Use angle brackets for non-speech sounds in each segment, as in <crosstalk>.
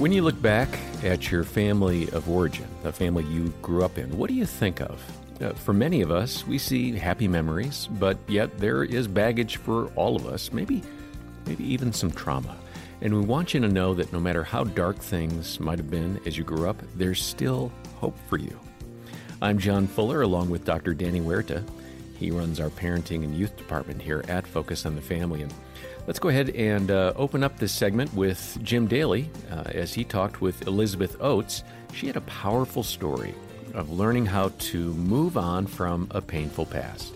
When you look back at your family of origin, the family you grew up in, what do you think of? Uh, for many of us, we see happy memories, but yet there is baggage for all of us, maybe, maybe even some trauma. And we want you to know that no matter how dark things might have been as you grew up, there's still hope for you. I'm John Fuller, along with Dr. Danny Huerta. He runs our parenting and youth department here at Focus on the Family. And let's go ahead and uh, open up this segment with Jim Daly uh, as he talked with Elizabeth Oates. She had a powerful story of learning how to move on from a painful past.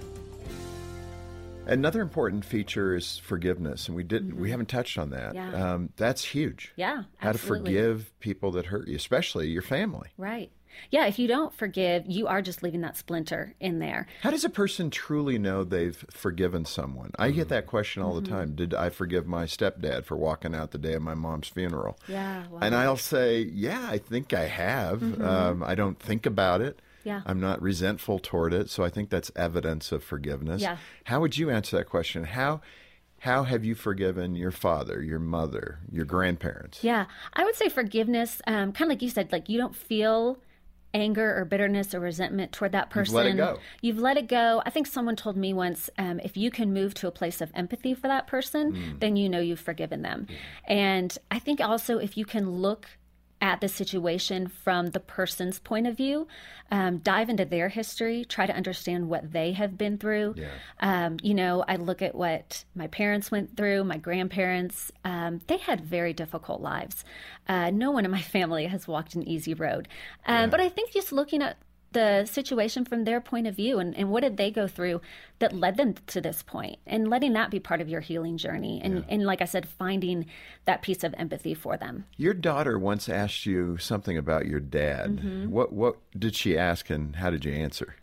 Another important feature is forgiveness, and we did mm-hmm. we haven't touched on that. Yeah. Um, that's huge. Yeah, absolutely. how to forgive people that hurt you, especially your family. Right. Yeah, if you don't forgive, you are just leaving that splinter in there. How does a person truly know they've forgiven someone? I get that question all mm-hmm. the time. Did I forgive my stepdad for walking out the day of my mom's funeral? Yeah. Wow. And I'll say, yeah, I think I have. Mm-hmm. Um, I don't think about it. Yeah. I'm not resentful toward it. So I think that's evidence of forgiveness. Yeah. How would you answer that question? How how have you forgiven your father, your mother, your grandparents? Yeah, I would say forgiveness, um, kind of like you said, like you don't feel anger or bitterness or resentment toward that person. You've let it go. You've let it go. I think someone told me once um, if you can move to a place of empathy for that person, mm. then you know you've forgiven them. Yeah. And I think also if you can look at the situation from the person's point of view, um, dive into their history, try to understand what they have been through. Yeah. Um, you know, I look at what my parents went through, my grandparents, um, they had very difficult lives. Uh, no one in my <laughs> family has walked an easy road. Um, yeah. But I think just looking at the situation from their point of view and, and what did they go through that led them to this point and letting that be part of your healing journey and, yeah. and like i said finding that piece of empathy for them your daughter once asked you something about your dad mm-hmm. what what did she ask and how did you answer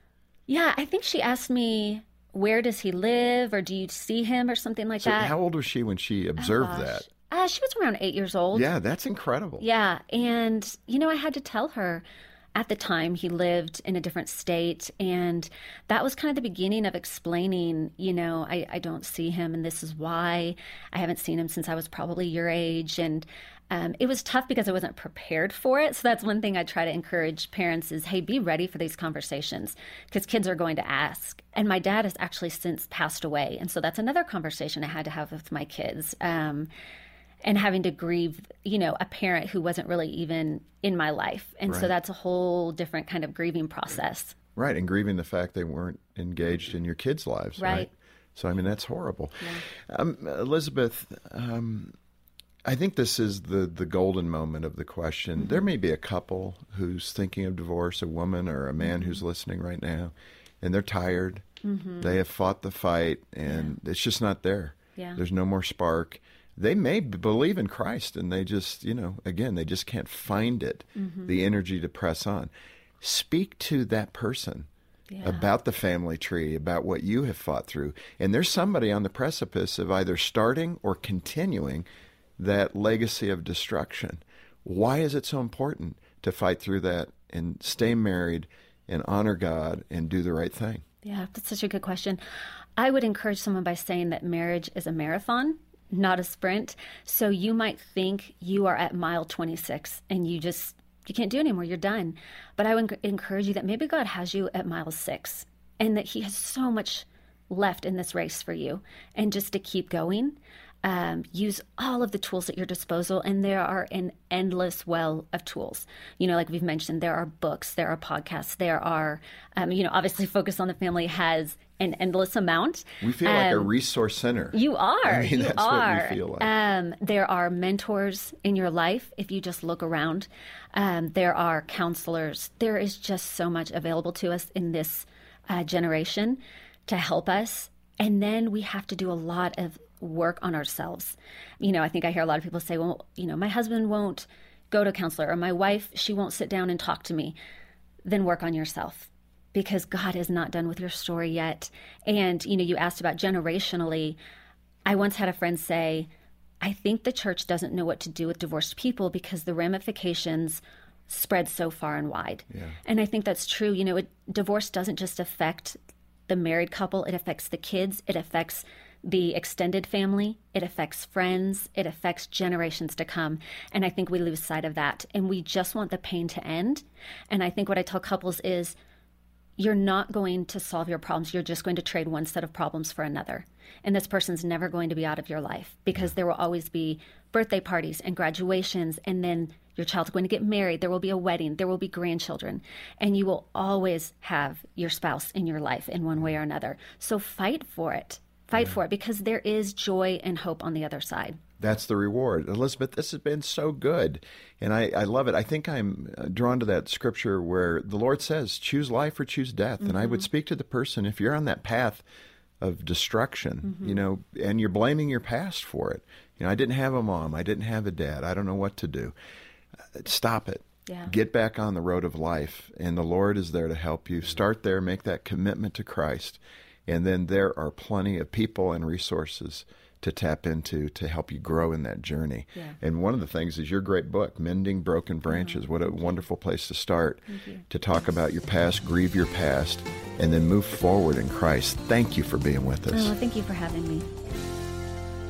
yeah i think she asked me where does he live or do you see him or something like so that how old was she when she observed oh, that uh, she was around eight years old. Yeah, that's incredible. Yeah. And, you know, I had to tell her, at the time he lived in a different state and that was kind of the beginning of explaining you know I, I don't see him and this is why i haven't seen him since i was probably your age and um, it was tough because i wasn't prepared for it. So that's one thing i try to encourage parents is hey be ready for these conversations because kids are going to ask. And my dad has actually since passed away and so that's another conversation i had to have with my kids um, and having to grieve, you know, a parent who wasn't really even in my life. And right. so that's a whole different kind of grieving process. Right. And grieving the fact they weren't engaged in your kids' lives. Right. right? So, I mean, that's horrible. Yeah. Um, Elizabeth, um, I think this is the, the golden moment of the question. Mm-hmm. There may be a couple who's thinking of divorce, a woman or a man mm-hmm. who's listening right now, and they're tired. Mm-hmm. They have fought the fight, and yeah. it's just not there. Yeah. There's no more spark they may believe in Christ and they just, you know, again, they just can't find it, mm-hmm. the energy to press on. Speak to that person yeah. about the family tree, about what you have fought through. And there's somebody on the precipice of either starting or continuing that legacy of destruction. Why is it so important to fight through that and stay married and honor God and do the right thing? Yeah, that's such a good question. I would encourage someone by saying that marriage is a marathon not a sprint. So you might think you are at mile 26 and you just you can't do anymore. You're done. But I would encourage you that maybe God has you at mile 6 and that he has so much left in this race for you and just to keep going. Um, use all of the tools at your disposal, and there are an endless well of tools. You know, like we've mentioned, there are books, there are podcasts, there are, um, you know, obviously Focus on the Family has an endless amount. We feel um, like a um, resource center. You are. I mean, you that's are. what we feel like. Um, there are mentors in your life if you just look around. Um, there are counselors. There is just so much available to us in this uh, generation to help us. And then we have to do a lot of work on ourselves. You know, I think I hear a lot of people say, well, you know, my husband won't go to a counselor or my wife, she won't sit down and talk to me. Then work on yourself because God is not done with your story yet. And, you know, you asked about generationally. I once had a friend say, I think the church doesn't know what to do with divorced people because the ramifications spread so far and wide. Yeah. And I think that's true. You know, it, divorce doesn't just affect the married couple, it affects the kids, it affects the extended family, it affects friends, it affects generations to come. And I think we lose sight of that. And we just want the pain to end. And I think what I tell couples is you're not going to solve your problems. You're just going to trade one set of problems for another. And this person's never going to be out of your life because there will always be birthday parties and graduations. And then your child's going to get married. There will be a wedding. There will be grandchildren. And you will always have your spouse in your life in one way or another. So fight for it. Fight yeah. for it because there is joy and hope on the other side that's the reward. Elizabeth, this has been so good. And I, I love it. I think I'm uh, drawn to that scripture where the Lord says, choose life or choose death. Mm-hmm. And I would mm-hmm. speak to the person, if you're on that path of destruction, mm-hmm. you know, and you're blaming your past for it. You know, I didn't have a mom, I didn't have a dad, I don't know what to do. Uh, stop it. Yeah. Get back on the road of life, and the Lord is there to help you. Start there, make that commitment to Christ, and then there are plenty of people and resources to tap into to help you grow in that journey. Yeah. And one of the things is your great book, Mending Broken Branches. Mm-hmm. What a wonderful place to start to talk about your past, grieve your past, and then move forward in Christ. Thank you for being with us. Oh, thank you for having me.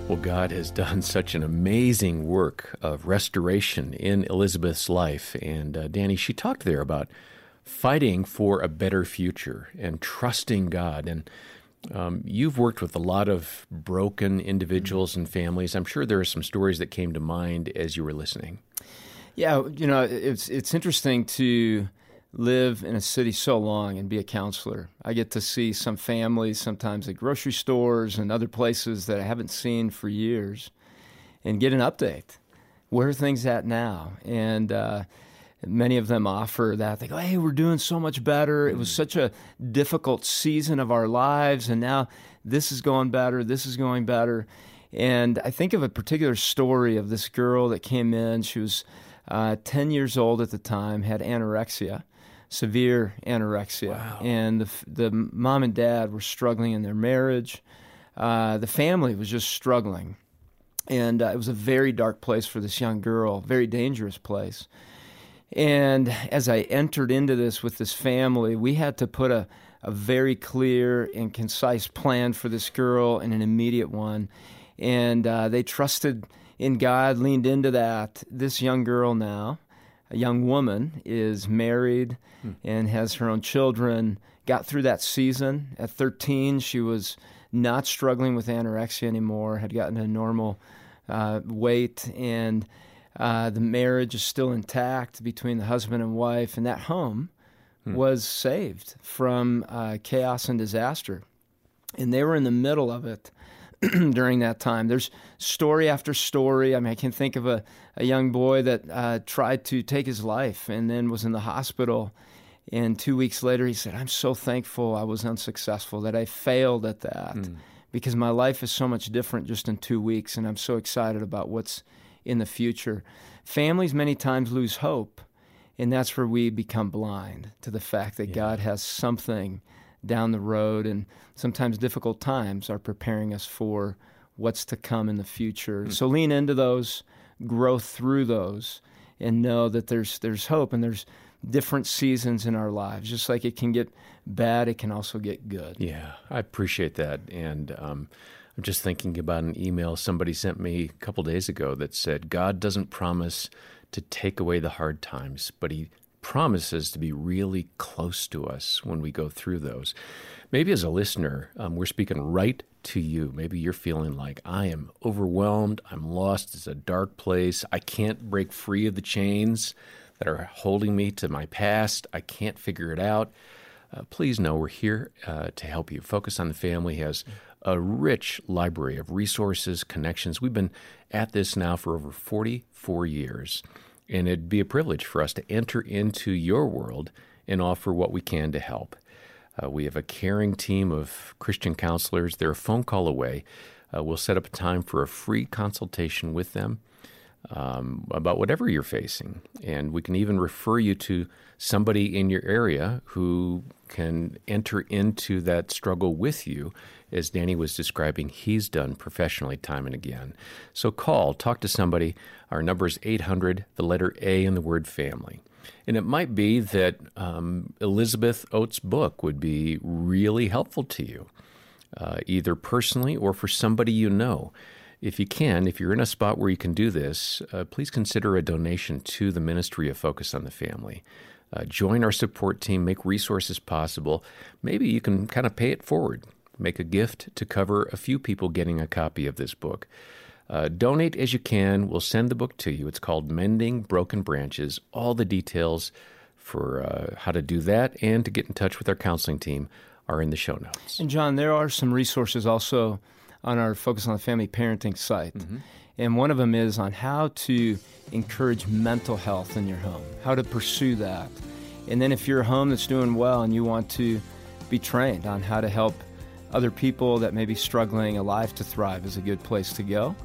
Well, God has done <laughs> such an amazing work of restoration in Elizabeth's life. And uh, Danny, she talked there about fighting for a better future and trusting God. And um, you've worked with a lot of broken individuals and families. I'm sure there are some stories that came to mind as you were listening. Yeah, you know, it's it's interesting to live in a city so long and be a counselor. I get to see some families sometimes at grocery stores and other places that I haven't seen for years, and get an update. Where are things at now? And uh, many of them offer that. They go, hey, we're doing so much better. It was mm. such a difficult season of our lives, and now this is going better, this is going better. And I think of a particular story of this girl that came in. She was uh, 10 years old at the time, had anorexia, severe anorexia. Wow. And the, the mom and dad were struggling in their marriage. Uh, the family was just struggling. And uh, it was a very dark place for this young girl, very dangerous place. And as I entered into this with this family, we had to put a, a very clear and concise plan for this girl and an immediate one. And uh, they trusted in God, leaned into that. This young girl now, a young woman, is married hmm. and has her own children. Got through that season. At 13, she was not struggling with anorexia anymore, had gotten a normal uh, weight, and uh, the marriage is still intact between the husband and wife, and that home hmm. was saved from uh, chaos and disaster. And they were in the middle of it <clears throat> during that time. There's story after story. I mean, I can think of a, a young boy that uh, tried to take his life and then was in the hospital. And two weeks later, he said, I'm so thankful I was unsuccessful, that I failed at that. Hmm. Because my life is so much different just in two weeks, and I'm so excited about what's in the future. Families many times lose hope, and that's where we become blind to the fact that yeah. God has something down the road, and sometimes difficult times are preparing us for what's to come in the future. Mm. So lean into those, grow through those, and know that there's there's hope and there's different seasons in our lives. Just like it can get bad, it can also get good. Yeah, I appreciate that, and um, I'm just thinking about an email somebody sent me a couple days ago that said, God doesn't promise to take away the hard times, but He promises to be really close to us when we go through those. Maybe as a listener, um, we're speaking right to you. Maybe you're feeling like, I am overwhelmed, I'm lost, it's a dark place, I can't break free of the chains that are holding me to my past, I can't figure it out. Uh, please know we're here uh, to help you. Focus on the Family has a rich library of resources, connections. We've been at this now for over 44 years, and it'd be a privilege for us to enter into your world and offer what we can to help. Uh, we have a caring team of Christian counselors. They're a phone call away. Uh, we'll set up a time for a free consultation with them um, about whatever you're facing. And we can even refer you to somebody in your area who can enter into that struggle with you, as Danny was describing, he's done professionally time and again. So call, talk to somebody. Our number is 800, the letter A in the word family. And it might be that um, Elizabeth Oates' book would be really helpful to you. uh, either personally or for somebody you know. If you can, if you're in a spot where you can do this, uh, please consider a donation to the Ministry of Focus on the Family. Uh, join our support team, make resources possible. Maybe you can kind of pay it forward, make a gift to cover a few people getting a copy of this book. Uh, donate as you can. We'll send the book to you. It's called Mending Broken Branches. All the details for uh, how to do that and to get in touch with our counseling team are in the show notes. And John, there are some resources also on our Focus on the Family parenting site. Mm-hmm. And one of them is on how to encourage mental health in your home, how to pursue that. And then if you're a home that's doing well and you want to be trained on how to help other people that may be struggling, Alive to Thrive is a good place to go.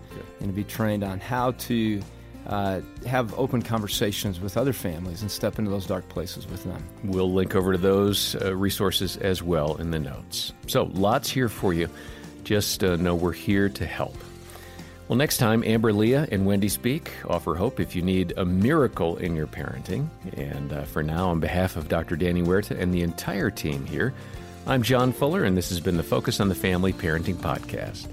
And to be trained on how to uh, have open conversations with other families and step into those dark places with them. We'll link over to those uh, resources as well in the notes. So, lots here for you. Just uh, know we're here to help. Well, next time, Amber Lia and Wendy Speake. Offer hope if you need a miracle in your parenting. And uh, for now, on behalf of Dr. Danny Huerta and the entire team here, I'm John Fuller, and this has been the Focus on the Family Parenting Podcast.